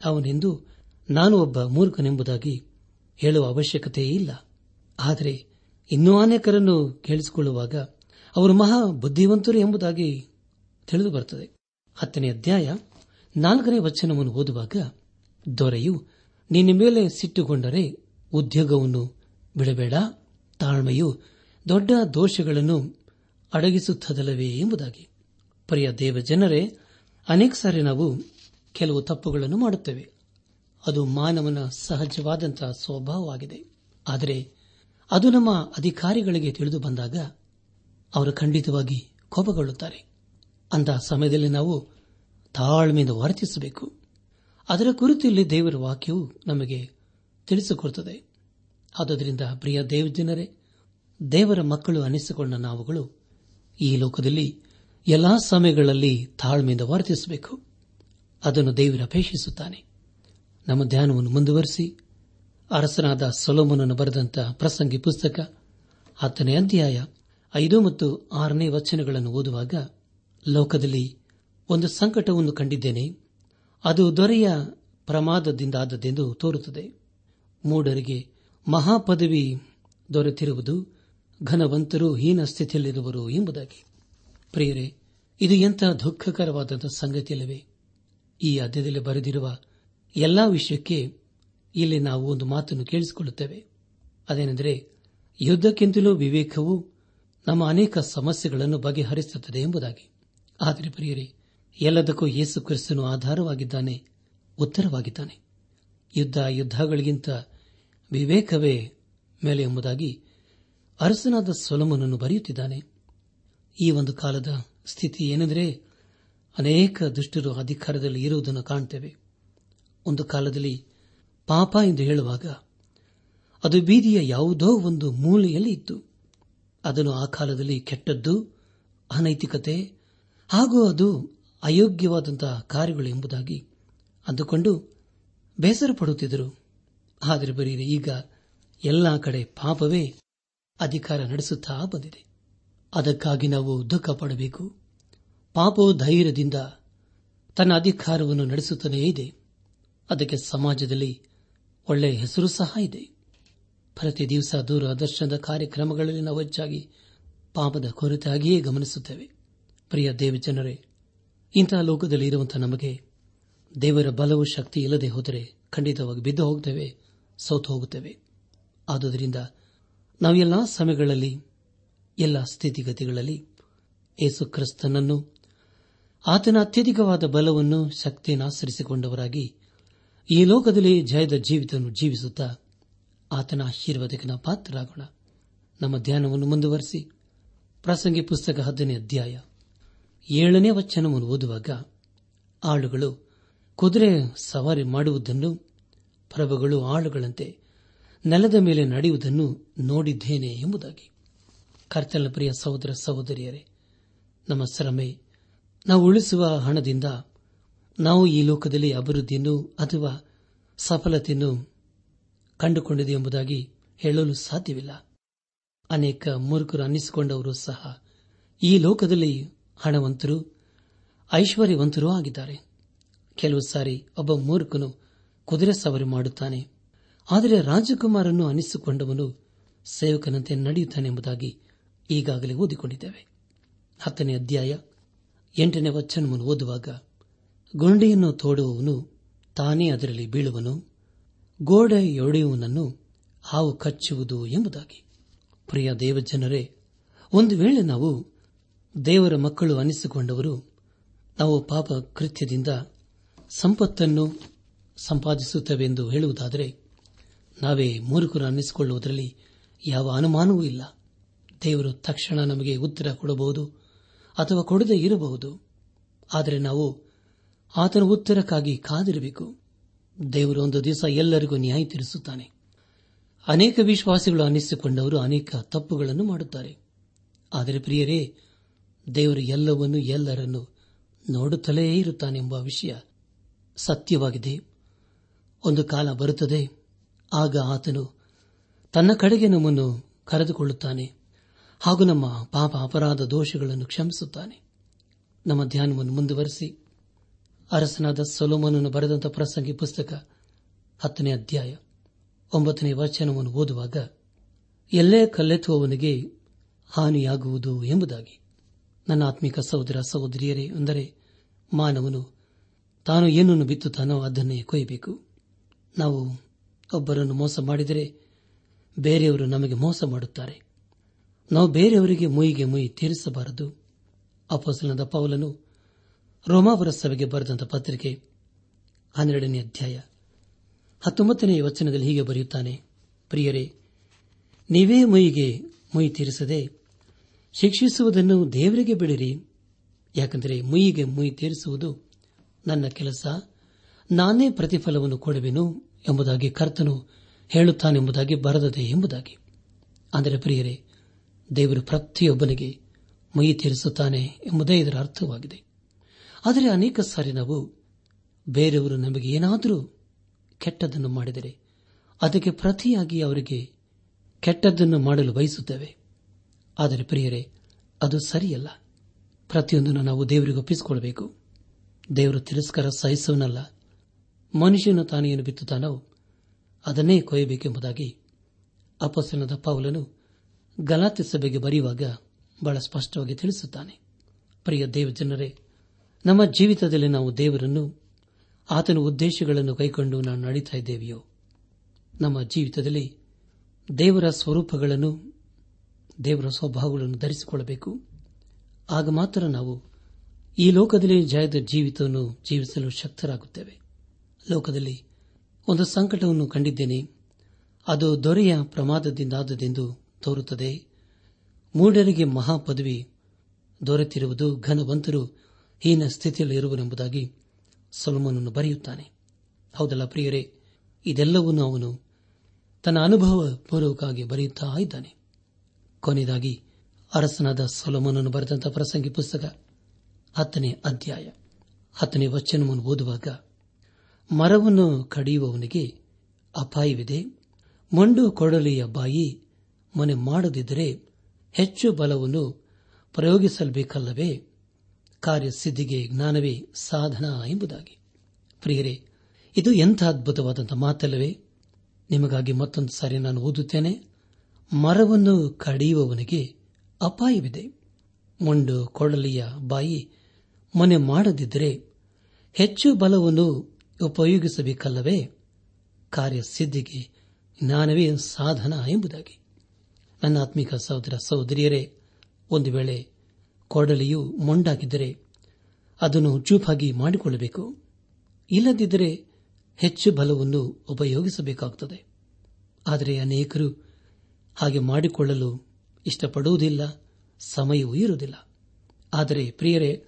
ಅವನೆಂದು ನಾನು ಒಬ್ಬ ಮೂರ್ಖನೆಂಬುದಾಗಿ ಹೇಳುವ ಅವಶ್ಯಕತೆಯೇ ಇಲ್ಲ. ಆದರೆ ಇನ್ನೂ ಅನೇಕರನ್ನು ಕೇಳಿಸಿಕೊಳ್ಳುವಾಗ ಅವರು ಮಹಾ ಬುದ್ಧಿವಂತರು ಎಂಬುದಾಗಿ ತಿಳಿದು ಬರುತ್ತದೆ. ಹತ್ತನೇ ಅಧ್ಯಾಯ ನಾಲ್ಕನೇ ವಚನವನ್ನು ಓದುವಾಗ, ದೊರೆಯು ನಿನ್ನ ಮೇಲೆ ಸಿಟ್ಟುಗೊಂಡರೆ ಉದ್ಯೋಗವನ್ನು ಬಿಡಬೇಡ, ತಾಳ್ಮೆಯು ದೊಡ್ಡ ದೋಷಗಳನ್ನು ಅಡಗಿಸುತ್ತದಲ್ಲವೇ ಎಂಬುದಾಗಿ. ಪ್ರಿಯ ದೇವ ಜನರೇ ಅನೇಕ ಸಾರಿ ನಾವು ಕೆಲವು ತಪ್ಪುಗಳನ್ನು ಮಾಡುತ್ತೇವೆ. ಅದು ಮಾನವನ ಸಹಜವಾದಂತಹ ಸ್ವಭಾವವಾಗಿದೆ. ಆದರೆ ಅದು ನಮ್ಮ ಅಧಿಕಾರಿಗಳಿಗೆ ತಿಳಿದು ಬಂದಾಗ ಅವರು ಖಂಡಿತವಾಗಿ ಕೋಪಗೊಳ್ಳುತ್ತಾರೆ. ಅಂತಹ ಸಮಯದಲ್ಲಿ ನಾವು ತಾಳ್ಮೆಯಿಂದ ವರ್ತಿಸಬೇಕು. ಅದರ ಕುರಿತು ಇಲ್ಲಿ ದೇವರ ವಾಕ್ಯವು ನಮಗೆ ತಿಳಿಸಿಕೊಡುತ್ತದೆ. ಆದ್ದರಿಂದ ಪ್ರಿಯ ದೇವಜನರೇ ದೇವರ ಮಕ್ಕಳು ಅನಿಸಿಕೊಂಡ ನಾವುಗಳು ಈ ಲೋಕದಲ್ಲಿ ಎಲ್ಲಾ ಸಮಯಗಳಲ್ಲಿ ತಾಳ್ಮೆಯಿಂದ ವರ್ತಿಸಬೇಕು. ಅದನ್ನು ದೇವರ ಅಪೇಕ್ಷಿಸುತ್ತಾನೆ. ನಮ್ಮ ಧ್ಯಾನವನ್ನು ಮುಂದುವರೆಸಿ, ಅರಸನಾದ ಸೊಲೋಮನನ್ನು ಬರೆದಂತಹ ಪ್ರಸಂಗಿ ಪುಸ್ತಕ ಹತ್ತನೇ ಅಧ್ಯಾಯ ಐದು ಮತ್ತು ಆರನೇ ವಚನಗಳನ್ನು ಓದುವಾಗ ಲೋಕದಲ್ಲಿ ಒಂದು ಸಂಕಟವನ್ನು ಕಂಡಿದ್ದೇನೆ. ಅದು ದೊರೆಯ ಪ್ರಮಾದದಿಂದಾದದ್ದೆಂದು ತೋರುತ್ತದೆ. ಮೂಢರಿಗೆ ಮಹಾಪದವಿ ದೊರೆತಿರುವುದು ಘನವಂತರು ಹೀನ ಸ್ಥಿತಿಯಲ್ಲಿರುವರು ಎಂಬುದಾಗಿ. ಪ್ರಿಯರೇ, ಇದು ಎಂತಹ ದುಃಖಕರವಾದಂಥ ಸಂಗತಿಯಲ್ಲವೇ? ಈ ಅಧ್ಯದಲ್ಲಿ ಬರೆದಿರುವ ಎಲ್ಲಾ ವಿಷಯಕ್ಕೆ ಇಲ್ಲಿ ನಾವು ಒಂದು ಮಾತನ್ನು ಕೇಳಿಸಿಕೊಳ್ಳುತ್ತೇವೆ. ಅದೇನೆಂದರೆ ಯುದ್ದಕ್ಕಿಂತಲೂ ವಿವೇಕವು ನಮ್ಮ ಅನೇಕ ಸಮಸ್ಯೆಗಳನ್ನು ಬಗೆಹರಿಸುತ್ತದೆ ಎಂಬುದಾಗಿ. ಆದರೆ ಪ್ರಿಯರೇ, ಎಲ್ಲದಕ್ಕೂ ಯೇಸು ಕ್ರಿಸ್ತನು ಆಧಾರವಾಗಿದ್ದಾನೆ, ಉತ್ತರವಾಗಿದ್ದಾನೆ. ಯುದ್ಧ ಯುದ್ದಗಳಿಗಿಂತ ವಿವೇಕವೇ ಮೇಲೆ ಎಂಬುದಾಗಿ ಅರಸನಾದ ಸೊಲಮನನ್ನು ಬರೆಯುತ್ತಿದ್ದಾನೆ. ಈ ಒಂದು ಕಾಲದ ಸ್ಥಿತಿ ಏನೆಂದರೆ ಅನೇಕ ದುಷ್ಟರು ಅಧಿಕಾರದಲ್ಲಿ ಇರುವುದನ್ನು ಕಾಣುತ್ತೇವೆ ಒಂದು ಕಾಲದಲ್ಲಿ ಪಾಪ ಎಂದು ಹೇಳುವಾಗ ಅದು ಬೀದಿಯ ಯಾವುದೋ ಒಂದು ಮೂಲೆಯಲ್ಲಿ ಇತ್ತು. ಅದನ್ನು ಆ ಕಾಲದಲ್ಲಿ ಕೆಟ್ಟದ್ದು, ಅನೈತಿಕತೆ ಹಾಗೂ ಅದು ಅಯೋಗ್ಯವಾದಂತಹ ಕಾರ್ಯಗಳು ಎಂಬುದಾಗಿ ಅಂದುಕೊಂಡು ಬೇಸರ ಪಡುತ್ತಿದ್ದರು ಆದರೆ ಬರೀರಿ, ಈಗ ಎಲ್ಲ ಕಡೆ ಪಾಪವೇ ಅಧಿಕಾರ ನಡೆಸುತ್ತಾ ಬಂದಿದೆ. ಅದಕ್ಕಾಗಿ ನಾವು ದುಃಖ ಪಡಬೇಕು ಪಾಪವು ಧೈರ್ಯದಿಂದ ತನ್ನ ಅಧಿಕಾರವನ್ನು ನಡೆಸುತ್ತಲೇ ಇದೆ. ಅದಕ್ಕೆ ಸಮಾಜದಲ್ಲಿ ಒಳ್ಳೆಯ ಹೆಸರು ಸಹ ಇದೆ. ಪ್ರತಿ ದಿವಸ ದೂರದರ್ಶನದ ಕಾರ್ಯಕ್ರಮಗಳಲ್ಲಿ ನಾವು ಹೆಚ್ಚಾಗಿ ಪಾಪದ ಕೊರತೆಯಾಗಿಯೇ ಗಮನಿಸುತ್ತೇವೆ. ಪ್ರಿಯ ದೇವಜನರೇ, ಇಂತಹ ಲೋಕದಲ್ಲಿ ಇರುವಂತಹ ನಮಗೆ ದೇವರ ಬಲವು ಶಕ್ತಿ ಇಲ್ಲದೆ ಹೋದರೆ ಖಂಡಿತವಾಗಿ ಬಿದ್ದು ಹೋಗುತ್ತೇವೆ ಸೋತು ಹೋಗುತ್ತೇವೆ. ಆದುದರಿಂದ ನಾವು ಎಲ್ಲ ಸಮಯಗಳಲ್ಲಿ, ಎಲ್ಲ ಸ್ಥಿತಿಗತಿಗಳಲ್ಲಿ ಯೇಸು ಕ್ರಿಸ್ತನನ್ನು, ಆತನ ಅತ್ಯಧಿಕವಾದ ಬಲವನ್ನು, ಶಕ್ತಿಯನ್ನು ಆಚರಿಸಿಕೊಂಡವರಾಗಿ ಈ ಲೋಕದಲ್ಲಿ ಜಯದ ಜೀವಿತವನ್ನು ಜೀವಿಸುತ್ತಾ ಆತನ ಆಶೀರ್ವಾದಕ್ಕೆ ನಾವು ಪಾತ್ರರಾಗೋಣ. ನಮ್ಮ ಧ್ಯಾನವನ್ನು ಮುಂದುವರೆಸಿ, ಪ್ರಸಂಗಿ ಪುಸ್ತಕ ಹತ್ತನೇ ಅಧ್ಯಾಯ ಏಳನೇ ವಚನವನ್ನು ಓದುವಾಗ, ಆಳುಗಳು ಕುದುರೆ ಸವಾರಿ ಮಾಡುವುದನ್ನು ಪ್ರಭುಗಳು ಆಳುಗಳಂತೆ ನೆಲದ ಮೇಲೆ ನಡೆಯುವುದನ್ನು ನೋಡಿದ್ದೇನೆ ಎಂಬುದಾಗಿ. ಕರ್ತನ ಪ್ರಿಯ ಸಹೋದರ ಸಹೋದರಿಯರೇ, ನಮ್ಮ ಶ್ರಮೆ ನಾವು ಉಳಿಸುವ ಹಣದಿಂದ ನಾವು ಈ ಲೋಕದಲ್ಲಿ ಅಭಿವೃದ್ಧಿಯನ್ನು ಅಥವಾ ಸಫಲತೆಯನ್ನು ಕಂಡುಕೊಂಡಿದೆ ಎಂಬುದಾಗಿ ಹೇಳಲು ಸಾಧ್ಯವಿಲ್ಲ. ಅನೇಕ ಮೂರ್ಖರು ಅನ್ನಿಸಿಕೊಂಡವರು ಸಹ ಈ ಲೋಕದಲ್ಲಿ ಹಣವಂತರು, ಐಶ್ವರ್ಯವಂತರೂ ಆಗಿದ್ದಾರೆ. ಕೆಲವು ಸಾರಿ ಒಬ್ಬ ಮೂರ್ಖನು ಕುದುರೆ ಸವಾರಿ ಮಾಡುತ್ತಾನೆ. ಆದರೆ ರಾಜಕುಮಾರನ್ನು ಅನಿಸಿಕೊಂಡವನು ಸೇವಕನಂತೆ ನಡೆಯುತ್ತಾನೆಂಬುದಾಗಿ ಈಗಾಗಲೇ ಓದಿಕೊಂಡಿದ್ದೇವೆ. ಹತ್ತನೇ ಅಧ್ಯಾಯ ಎಂಟನೇ ವಚನವನ್ನು ಓದುವಾಗ, ಗೊಂಡೆಯನ್ನು ತೋಡುವವನು ತಾನೇ ಅದರಲ್ಲಿ ಬೀಳುವನು, ಗೋಡೆ ಎಡೆಯುವನನ್ನು ಹಾವು ಕಚ್ಚುವುದು ಎಂಬುದಾಗಿ. ಪ್ರಿಯ ದೇವಜನರೇ, ಒಂದು ವೇಳೆ ನಾವು ದೇವರ ಮಕ್ಕಳು ಅನಿಸಿಕೊಂಡವರು, ನಾವು ಪಾಪ ಕೃತ್ಯದಿಂದ ಸಂಪತ್ತನ್ನು ಸಂಪಾದಿಸುತ್ತವೆಂದು ಹೇಳುವುದಾದರೆ ನಾವೇ ಮೂರುಕರು ಅನ್ನಿಸಿಕೊಳ್ಳುವುದರಲ್ಲಿ ಯಾವ ಅನುಮಾನವೂ ಇಲ್ಲ. ದೇವರು ತಕ್ಷಣ ನಮಗೆ ಉತ್ತರ ಕೊಡಬಹುದು ಅಥವಾ ಕೊಡದೇ ಇರಬಹುದು. ಆದರೆ ನಾವು ಆತನ ಉತ್ತರಕ್ಕಾಗಿ ಕಾದಿರಬೇಕು. ದೇವರು ಒಂದು ದಿವಸ ಎಲ್ಲರಿಗೂ ನ್ಯಾಯ ತೀರಿಸುತ್ತಾನೆ. ಅನೇಕ ವಿಶ್ವಾಸಿಗಳು ಅನ್ನಿಸಿಕೊಂಡವರು ಅನೇಕ ತಪ್ಪುಗಳನ್ನು ಮಾಡುತ್ತಾರೆ. ಆದರೆ ಪ್ರಿಯರೇ, ದೇವರು ಎಲ್ಲವನ್ನೂ ಎಲ್ಲರನ್ನು ನೋಡುತ್ತಲೇ ಇರುತ್ತಾನೆಂಬ ವಿಷಯ ಸತ್ಯವಾಗಿದೆ. ಒಂದು ಕಾಲ ಬರುತ್ತದೆ ಆಗ ಆತನು ತನ್ನ ಕಡೆಗೆ ನಮ್ಮನ್ನು ಕರೆದುಕೊಳ್ಳುತ್ತಾನೆ ಹಾಗೂ ನಮ್ಮ ಪಾಪ ಅಪರಾಧ ದೋಷಗಳನ್ನು ಕ್ಷಮಿಸುತ್ತಾನೆ. ನಮ್ಮ ಧ್ಯಾನವನ್ನು ಮುಂದುವರೆಸಿ. ಅರಸನಾದ ಸೊಲೋಮನನ್ನು ಬರೆದಂತಹ ಪ್ರಸಂಗಿ ಪುಸ್ತಕ ಹತ್ತನೇ ಅಧ್ಯಾಯ ಒಂಬತ್ತನೇ ವಚನವನ್ನು ಓದುವಾಗ, ಎಲ್ಲೇ ಕಲ್ಲೆತ್ತುವವನಿಗೆ ಹಾನಿಯಾಗುವುದು ಎಂಬುದಾಗಿ. ನನ್ನ ಆತ್ಮಿಕ ಸಹೋದರ ಸಹೋದರಿಯರೇ, ಅಂದರೆ ಮಾನವನು ತಾನು ಏನನ್ನು ಬಿತ್ತುತ್ತಾನೋ ಅದನ್ನೇ ಕೊಯ್ಯಬೇಕು. ನಾವು ಒಬ್ಬರನ್ನು ಮೋಸ ಮಾಡಿದರೆ ಬೇರೆಯವರು ನಮಗೆ ಮೋಸ ಮಾಡುತ್ತಾರೆ. ನಾವು ಬೇರೆಯವರಿಗೆ ಮುಯಿಗೆ ಮುಯಿ ತೀರಿಸಬಾರದು. ಅಪಸಲನದ ಪೌಲನು ರೋಮಾವರ ಸಭೆಗೆ ಬರೆದಂತ ಪತ್ರಿಕೆ ಹನ್ನೆರಡನೇ ಅಧ್ಯಾಯ ಹತ್ತೊಂಬತ್ತನೇ ವಚನದಲ್ಲಿ ಹೀಗೆ ಬರೆಯುತ್ತಾನೆ, ಪ್ರಿಯರೇ, ನೀವೇ ಮುಯಿಗೆ ಮುಯಿ ತೀರಿಸದೆ ಶಿಕ್ಷಿಸುವುದನ್ನು ದೇವರಿಗೆ ಬಿಡಿರಿ. ಯಾಕೆಂದರೆ ಮುಯಿಗೆ ಮುಯಿ ತೀರಿಸುವುದು ನನ್ನ ಕೆಲಸ. ನಾನೇ ಪ್ರತಿಫಲವನ್ನು ಕೊಡುವೆನು. ಎಂಬುದಾಗಿ ಕರ್ತನು ಹೇಳುತ್ತಾನೆಂಬುದಾಗಿ ಬರದದೆ ಎಂಬುದಾಗಿ. ಅಂದರೆ ಪ್ರಿಯರೇ, ದೇವರು ಪ್ರತಿಯೊಬ್ಬನಿಗೆ ಮೈ ತೀರಿಸುತ್ತಾನೆ ಎಂಬುದೇ ಇದರ ಅರ್ಥವಾಗಿದೆ. ಆದರೆ ಅನೇಕ ಸಾರಿ ನಾವು ಬೇರೆಯವರು ನಮಗೆ ಏನಾದರೂ ಕೆಟ್ಟದ್ದನ್ನು ಮಾಡಿದರೆ ಅದಕ್ಕೆ ಪ್ರತಿಯಾಗಿ ಅವರಿಗೆ ಕೆಟ್ಟದ್ದನ್ನು ಮಾಡಲು ಬಯಸುತ್ತೇವೆ. ಆದರೆ ಪ್ರಿಯರೇ, ಅದು ಸರಿಯಲ್ಲ. ಪ್ರತಿಯೊಂದನ್ನು ನಾವು ದೇವರಿಗೆ ಒಪ್ಪಿಸಿಕೊಳ್ಬೇಕು ದೇವರು ತಿರಸ್ಕಾರ ಸಹಿಸುವನಲ್ಲ ಮನುಷ್ಯನು ತಾನೇನು ಬಿತ್ತುತ್ತಾನೋ ಅದನ್ನೇ ಕೊಯ್ಯಬೇಕೆಂಬುದಾಗಿ ಅಪಸನದ ಪೌಲನು ಗಲಾತಿ ಸಭೆಗೆ ಬರೆಯುವಾಗ ಬಹಳ ಸ್ಪಷ್ಟವಾಗಿ ತಿಳಿಸುತ್ತಾನೆ. ಪ್ರಿಯ ದೇವಜನರೇ, ನಮ್ಮ ಜೀವಿತದಲ್ಲಿ ನಾವು ದೇವರನ್ನು, ಆತನ ಉದ್ದೇಶಗಳನ್ನು ಕೈಕೊಂಡು ನಾವು ನಡೀತಾ ಇದ್ದೇವೆಯೋ, ನಮ್ಮ ಜೀವಿತದಲ್ಲಿ ದೇವರ ಸ್ವರೂಪಗಳನ್ನು, ದೇವರ ಸ್ವಭಾವಗಳನ್ನು ಧರಿಸಿಕೊಳ್ಳಬೇಕು. ಆಗ ಮಾತ್ರ ನಾವು ಈ ಲೋಕದಲ್ಲಿ ಜಯದ ಜೀವಿತವನ್ನು ಜೀವಿಸಲು ಶಕ್ತರಾಗುತ್ತೇವೆ. ಲೋಕದಲ್ಲಿ ಒಂದು ಸಂಕಟವನ್ನು ಕಂಡಿದ್ದೇನೆ. ಅದು ದೊರೆಯ ಪ್ರಮಾದದಿಂದಾದದೆಂದು ತೋರುತ್ತದೆ. ಮೂಢರಿಗೆ ಮಹಾಪದವಿ ದೊರೆತಿರುವುದು ಘನವಂತರು ಹೀನ ಸ್ಥಿತಿಯಲ್ಲಿರುವನೆಂಬುದಾಗಿ ಸೊಲಮನನ್ನು ಬರೆಯುತ್ತಾನೆ. ಹೌದಲ್ಲ ಪ್ರಿಯರೇ, ಇದೆಲ್ಲವನ್ನೂ ಅವನು ತನ್ನ ಅನುಭವ ಪೂರ್ವಕವಾಗಿ ಬರೆಯುತ್ತಾ ಇದ್ದಾನೆ. ಕೊನೆಯದಾಗಿ ಅರಸನಾದ ಸೊಲಮನನ್ನು ಬರೆದಂತಹ ಪ್ರಸಂಗಿ ಪುಸ್ತಕ ಹತ್ತನೇ ಅಧ್ಯಾಯ ಹತ್ತನೇ ವಚನವನ್ನು ಓದುವಾಗ ಮರವನ್ನು ಕಡಿಯುವವನಿಗೆ ಅಪಾಯವಿದೆ. ಮಂಡು ಕೊಡಲಿಯ ಬಾಯಿ ಮನೆ ಮಾಡದಿದ್ದರೆ ಹೆಚ್ಚು ಬಲವನ್ನು ಪ್ರಯೋಗಿಸಲ್ಬೇಕಲ್ಲವೇ? ಕಾರ್ಯಸಿದ್ಧಿಗೆ ಜ್ಞಾನವೇ ಸಾಧನ ಎಂಬುದಾಗಿ. ಪ್ರಿಯರೇ, ಇದು ಎಂಥ ಅದ್ಭುತವಾದಂಥ ಮಾತಲ್ಲವೇ? ನಿಮಗಾಗಿ ಮತ್ತೊಂದು ಸಾರಿ ನಾನು ಓದುತ್ತೇನೆ. ಮರವನ್ನು ಕಡಿಯುವವನಿಗೆ ಅಪಾಯವಿದೆ. ಮಂಡು ಕೊಡಲಿಯ ಬಾಯಿ ಮನೆ ಮಾಡದಿದ್ದರೆ ಹೆಚ್ಚು ಬಲವನ್ನು ಉಪಯೋಗಿಸಬೇಕಲ್ಲವೇ? ಕಾರ್ಯಸಿದ್ಧಿಗೆ ಜ್ಞಾನವೇ ಸಾಧನ ಎಂಬುದಾಗಿ. ನನ್ನ ಆತ್ಮಿಕ ಸಹೋದರ ಸಹೋದರಿಯರೇ, ಒಂದು ವೇಳೆ ಕೊಡಲಿಯು ಮೊಂಡಾಗಿದ್ದರೆ ಅದನ್ನು ಚೂಪಾಗಿ ಮಾಡಿಕೊಳ್ಳಬೇಕು. ಇಲ್ಲದಿದ್ದರೆ ಹೆಚ್ಚು ಬಲವನ್ನು ಉಪಯೋಗಿಸಬೇಕಾಗುತ್ತದೆ ಆದರೆ ಅನೇಕರು ಹಾಗೆ ಮಾಡಿಕೊಳ್ಳಲು ಇಷ್ಟಪಡುವುದಿಲ್ಲ ಸಮಯವೂ ಇರುವುದಿಲ್ಲ ಆದರೆ ಪ್ರಿಯರೇ,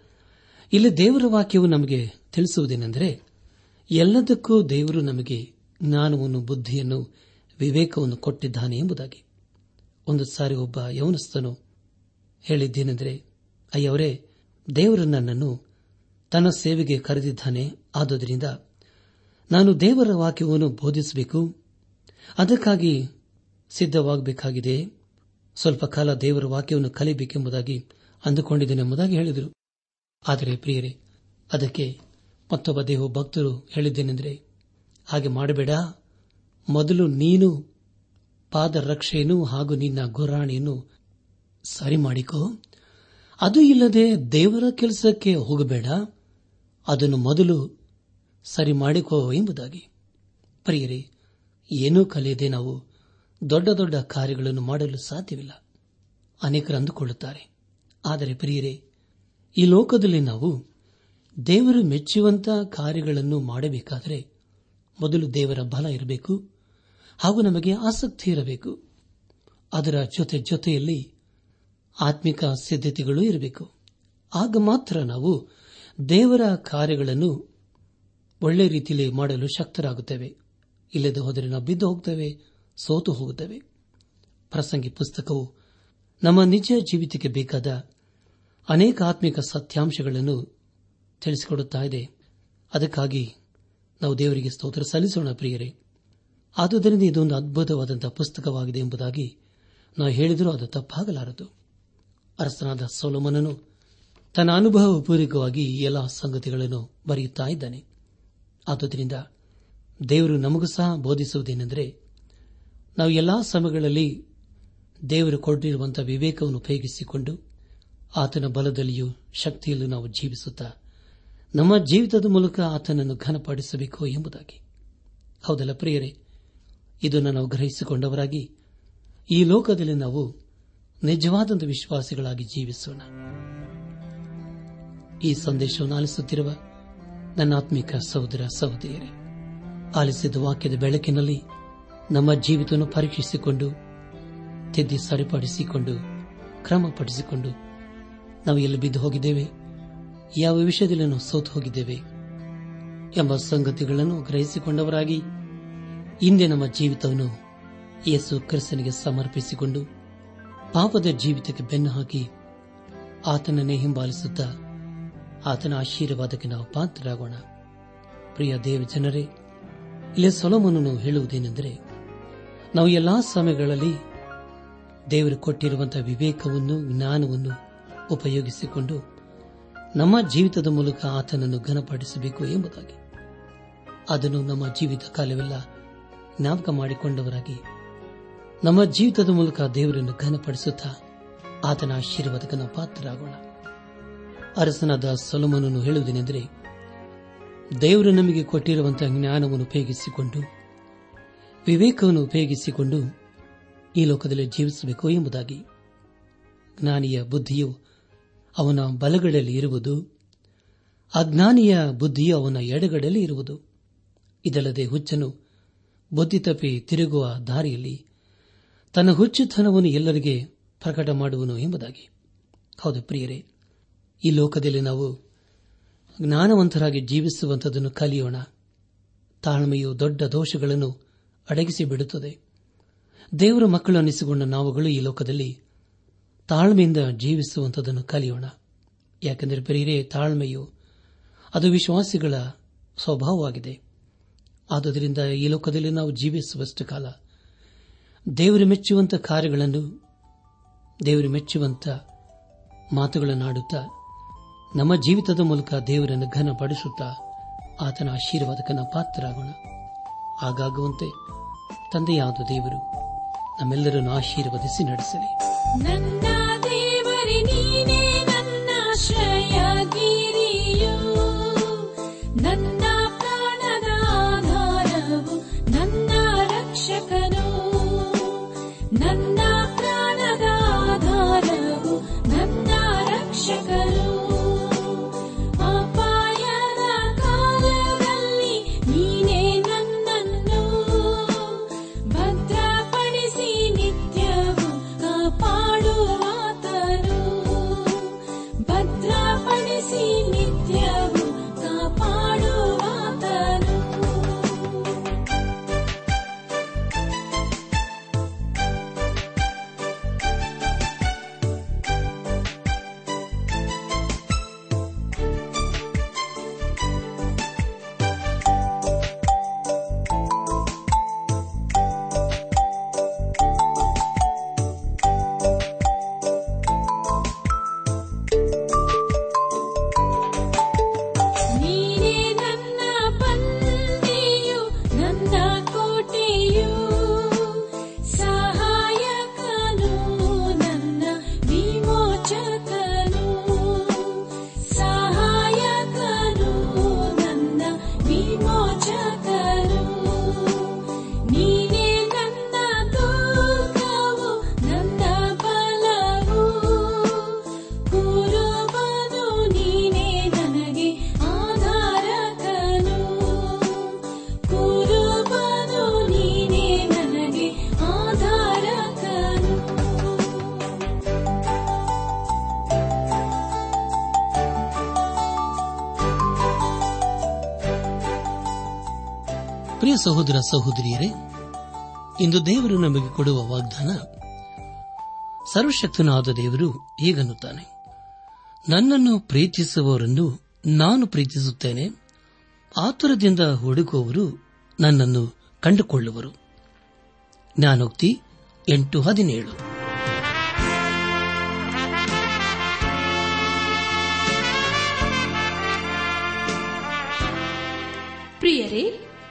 ಇಲ್ಲಿ ದೇವರ ವಾಕ್ಯವು ನಮಗೆ ತಿಳಿಸುವುದೇನೆಂದರೆ ಎಲ್ಲದಕ್ಕೂ ದೇವರು ನಮಗೆ ಜ್ಞಾನವನ್ನು ಬುದ್ಧಿಯನ್ನು ವಿವೇಕವನ್ನು ಕೊಟ್ಟಿದ್ದಾನೆ ಎಂಬುದಾಗಿ. ಒಂದು ಸಾರಿ ಒಬ್ಬ ಯೌನಸ್ಥನು ಹೇಳಿದ್ದೇನೆಂದರೆ, ಅಯ್ಯವರೇ, ದೇವರು ನನ್ನನ್ನು ತನ್ನ ಸೇವೆಗೆ ಕರೆದಿದ್ದಾನೆ. ಆದುದರಿಂದ ನಾನು ದೇವರ ವಾಕ್ಯವನ್ನು ಬೋಧಿಸಬೇಕು. ಅದಕ್ಕಾಗಿ ಸಿದ್ಧವಾಗಬೇಕಾಗಿದೆ. ಸ್ವಲ್ಪ ಕಾಲ ದೇವರ ವಾಕ್ಯವನ್ನು ಕಲಿಬೇಕೆಂಬುದಾಗಿ ಅಂದುಕೊಂಡಿದ್ದೇನೆಂಬುದಾಗಿ ಹೇಳಿದರು. ಆದರೆ ಪ್ರಿಯರೇ, ಅದಕ್ಕೆ ಮತ್ತೊಬ್ಬ ದೇಹ ಭಕ್ತರು ಹೇಳಿದ್ದೇನೆಂದರೆ, ಹಾಗೆ ಮಾಡಬೇಡ. ಮೊದಲು ನೀನು ಪಾದರಕ್ಷೆಯನ್ನು ಹಾಗೂ ನಿನ್ನ ಗುರಾಣಿಯನ್ನು ಸರಿ ಮಾಡಿಕೋ. ಅದು ಇಲ್ಲದೆ ದೇವರ ಕೆಲಸಕ್ಕೆ ಹೋಗಬೇಡ. ಅದನ್ನು ಮೊದಲು ಸರಿ ಮಾಡಿಕೋ ಎಂಬುದಾಗಿ. ಪ್ರಿಯರೇ, ಏನೂ ಕಲಿಯದೆ ನಾವು ದೊಡ್ಡ ದೊಡ್ಡ ಕಾರ್ಯಗಳನ್ನು ಮಾಡಲು ಸಾಧ್ಯವಿಲ್ಲ. ಅನೇಕರು ಅಂದುಕೊಳ್ಳುತ್ತಾರೆ. ಆದರೆ ಪ್ರಿಯರೇ, ಈ ಲೋಕದಲ್ಲಿ ನಾವು ದೇವರು ಮೆಚ್ಚುವಂತ ಕಾರ್ಯಗಳನ್ನು ಮಾಡಬೇಕಾದರೆ ಮೊದಲು ದೇವರ ಬಲ ಇರಬೇಕು ಹಾಗೂ ನಮಗೆ ಆಸಕ್ತಿ ಇರಬೇಕು. ಅದರ ಜೊತೆ ಜೊತೆಯಲ್ಲಿ ಆತ್ಮಿಕ ಸಿದ್ಧತೆಗಳು ಇರಬೇಕು. ಆಗ ಮಾತ್ರ ನಾವು ದೇವರ ಕಾರ್ಯಗಳನ್ನು ಒಳ್ಳೆ ರೀತಿಯಲ್ಲಿ ಮಾಡಲು ಶಕ್ತರಾಗುತ್ತೇವೆ. ಇಲ್ಲದೆ ಹೋದರೆ ನಾವು ಬಿದ್ದು ಹೋಗುತ್ತೇವೆ ಸೋತು ಹೋಗುತ್ತೇವೆ. ಪ್ರಸಂಗಿ ಪುಸ್ತಕವು ನಮ್ಮ ನಿಜ ಜೀವಿತಕ್ಕೆ ಬೇಕಾದ ಅನೇಕ ಆತ್ಮಿಕ ಸತ್ಯಾಂಶಗಳನ್ನು ತಿಳಿಸಿಕೊಡುತ್ತಿದೆ ಅದಕ್ಕಾಗಿ ನಾವು ದೇವರಿಗೆ ಸ್ತೋತ್ರ ಸಲ್ಲಿಸೋಣ ಪ್ರಿಯರೇ. ಆದುದರಿಂದ ಇದೊಂದು ಅದ್ಭುತವಾದಂತಹ ಪುಸ್ತಕವಾಗಿದೆ ಎಂಬುದಾಗಿ ನಾವು ಹೇಳಿದರೂ ಅದು ತಪ್ಪಾಗಲಾರದು. ಅರಸನಾದ ಸೋಲೋಮನನು ತನ್ನ ಅನುಭವ ಪೂರ್ವಕವಾಗಿ ಎಲ್ಲ ಸಂಗತಿಗಳನ್ನು ಬರೆಯುತ್ತಾ ಇದ್ದಾನೆ. ಆದುದರಿಂದ ದೇವರು ನಮಗೂ ಸಹ ಬೋಧಿಸುವುದೇನೆಂದರೆ ನಾವು ಎಲ್ಲಾ ಸಮಯಗಳಲ್ಲಿ ದೇವರು ಕೊಟ್ಟಿರುವಂತಹ ವಿವೇಕವನ್ನು ಉಪಯೋಗಿಸಿಕೊಂಡು ಆತನ ಬಲದಲ್ಲಿಯೂ ಶಕ್ತಿಯಲ್ಲೂ ನಾವು ಜೀವಿಸುತ್ತಾ ನಮ್ಮ ಜೀವಿತದ ಮೂಲಕ ಆತನನ್ನು ಘನಪಡಿಸಬೇಕು ಎಂಬುದಾಗಿ. ಹೌದಲ್ಲ ಪ್ರಿಯರೇ? ಇದನ್ನು ನಾವು ಗ್ರಹಿಸಿಕೊಂಡವರಾಗಿ ಈ ಲೋಕದಲ್ಲಿ ನಾವು ನಿಜವಾದಂಥ ವಿಶ್ವಾಸಿಗಳಾಗಿ ಜೀವಿಸೋಣ. ಈ ಸಂದೇಶವನ್ನು ಆಲಿಸುತ್ತಿರುವ ನನ್ನ ಆತ್ಮಿಕ ಸಹೋದರ ಸಹೋದರಿಯರೇ, ಆಲಿಸಿದ ವಾಕ್ಯದ ಬೆಳಕಿನಲ್ಲಿ ನಮ್ಮ ಜೀವಿತವನ್ನು ಪರೀಕ್ಷಿಸಿಕೊಂಡು, ತಿದ್ದಿ ಸರಿಪಡಿಸಿಕೊಂಡು, ಕ್ರಮಪಡಿಸಿಕೊಂಡು ನಾವು ಎಲ್ಲಿ ಬಿದ್ದು ಹೋಗಿದ್ದೇವೆ? ಯಾವ ವಿಷಯದಲ್ಲಿ ನಾವು ಸೋತು ಹೋಗಿದ್ದೇವೆ ಎಂಬ ಸಂಗತಿಗಳನ್ನು ಗ್ರಹಿಸಿಕೊಂಡವರಾಗಿ ಹಿಂದೆ ನಮ್ಮ ಜೀವಿತವನ್ನು ಯೇಸು ಕ್ರಿಸ್ತನಿಗೆ ಸಮರ್ಪಿಸಿಕೊಂಡು ಪಾಪದ ಜೀವಿತಕ್ಕೆ ಬೆನ್ನು ಹಾಕಿ ಆತನನ್ನೇ ಹಿಂಬಾಲಿಸುತ್ತಾ ಆತನ ಆಶೀರ್ವಾದಕ್ಕೆ ನಾವು ಪಾತ್ರರಾಗೋಣ. ಪ್ರಿಯ ದೇವ ಜನರೇ, ಇಲ್ಲಿ ಸೊಲಮನನ್ನು ಹೇಳುವುದೇನೆಂದರೆ, ನಾವು ಎಲ್ಲಾ ಸಮಯಗಳಲ್ಲಿ ದೇವರು ಕೊಟ್ಟಿರುವಂತಹ ವಿವೇಕವನ್ನು, ಜ್ಞಾನವನ್ನು ಉಪಯೋಗಿಸಿಕೊಂಡು ನಮ್ಮ ಜೀವಿತದ ಮೂಲಕ ಆತನನ್ನು ಘನಪಡಿಸಬೇಕು ಎಂಬುದಾಗಿ. ಅದನ್ನು ನಮ್ಮ ಜೀವಿತ ಕಾಲವೆಲ್ಲ ಜ್ಞಾಪಕ ಮಾಡಿಕೊಂಡವರಾಗಿ, ನಮ್ಮ ಜೀವಿತದ ಮೂಲಕ ದೇವರನ್ನು ಘನಪಡಿಸುತ್ತಾ ಆತನ ಆಶೀರ್ವಾದಕನ ಪಾತ್ರರಾಗೋಣ. ಅರಸನಾದ ಸೊಲಮನನ್ನು ಹೇಳುವುದೇನೆಂದರೆ, ದೇವರು ನಮಗೆ ಕೊಟ್ಟಿರುವಂತಹ ಜ್ಞಾನವನ್ನು ಉಪಯೋಗಿಸಿಕೊಂಡು, ವಿವೇಕವನ್ನು ಉಪಯೋಗಿಸಿಕೊಂಡು ಈ ಲೋಕದಲ್ಲಿ ಜೀವಿಸಬೇಕು ಎಂಬುದಾಗಿ. ಜ್ಞಾನಿಯ ಬುದ್ಧಿಯು ಅವನ ಬಲಗಡೆಯಲ್ಲಿ ಇರುವುದು, ಅಜ್ಞಾನಿಯ ಬುದ್ಧಿಯು ಅವನ ಎಡಗಡೆಯಲ್ಲಿ ಇರುವುದು. ಇದಲ್ಲದೆ ಹುಚ್ಚನು ಬುದ್ಧಿ ತಪ್ಪಿ ತಿರುಗುವ ದಾರಿಯಲ್ಲಿ ತನ್ನ ಹುಚ್ಚುತನವನ್ನು ಎಲ್ಲರಿಗೆ ಪ್ರಕಟ ಮಾಡುವನು ಎಂಬುದಾಗಿ. ಹೌದು ಪ್ರಿಯರೇ, ಈ ಲೋಕದಲ್ಲಿ ನಾವು ಜ್ಞಾನವಂತರಾಗಿ ಜೀವಿಸುವಂತದನ್ನು ಕಲಿಯೋಣ. ತಾಳ್ಮೆಯು ದೊಡ್ಡ ದೋಷಗಳನ್ನು ಅಡಗಿಸಿ ಬಿಡುತ್ತದೆ ದೇವರ ಮಕ್ಕಳು ಅನ್ನಿಸಿಕೊಂಡ ನಾವುಗಳು ಈ ಲೋಕದಲ್ಲಿ ತಾಳ್ಮೆಯಿಂದ ಜೀವಿಸುವಂತದನ್ನು ಕಲಿಯೋಣ. ಯಾಕೆಂದರೆ ಪ್ರಿಯರೇ, ತಾಳ್ಮೆಯು ಅದು ವಿಶ್ವಾಸಿಗಳ ಸ್ವಭಾವವಾಗಿದೆ. ಆದುದರಿಂದ ಈ ಲೋಕದಲ್ಲಿ ನಾವು ಜೀವಿಸುವಷ್ಟು ಕಾಲ ದೇವರು ಮೆಚ್ಚುವಂತ ಕಾರ್ಯಗಳನ್ನು, ದೇವರು ಮೆಚ್ಚುವಂತ ಮಾತುಗಳನ್ನಾಡುತ್ತಾ ನಮ್ಮ ಜೀವಿತದ ಮೂಲಕ ದೇವರನ್ನು ಘನಪಡಿಸುತ್ತಾ ಆತನ ಆಶೀರ್ವಾದಕನ ಪಾತ್ರರಾಗೋಣ. ಹಾಗಾಗುವಂತೆ ತಂದೆಯಾದ ದೇವರು ನಮ್ಮೆಲ್ಲರನ್ನು ಆಶೀರ್ವದಿಸಿ ನಡೆಸಲಿ. ನನ್ನ ಪ್ರಾಣದ ಆಧಾರವು ನನ್ನ ರಕ್ಷಕನು. ನನ್ನ ಪ್ರಾಣದ ಆಧಾರವು ನನ್ನ ರಕ್ಷಕನು. ಸಹೋದರ ಸಹೋದರಿಯರೇ, ಇಂದು ದೇವರು ನಮಗೆ ಕೊಡುವ ವಾಗ್ದಾನ, ಸರ್ವಶಕ್ತನಾದ ದೇವರು ಹೀಗನ್ನುತ್ತಾನೆ. ನನ್ನನ್ನು ಪ್ರೀತಿಸುವವರನ್ನು ನಾನು ಪ್ರೀತಿಸುತ್ತೇನೆ, ಆತುರದಿಂದ ಹುಡುಕುವವರು ನನ್ನನ್ನು ಕಂಡುಕೊಳ್ಳುವರು. ಜ್ಞಾನೋಕ್ತಿ ಎಂಟು ಹದಿನೇಳು. ಪ್ರಿಯರೇ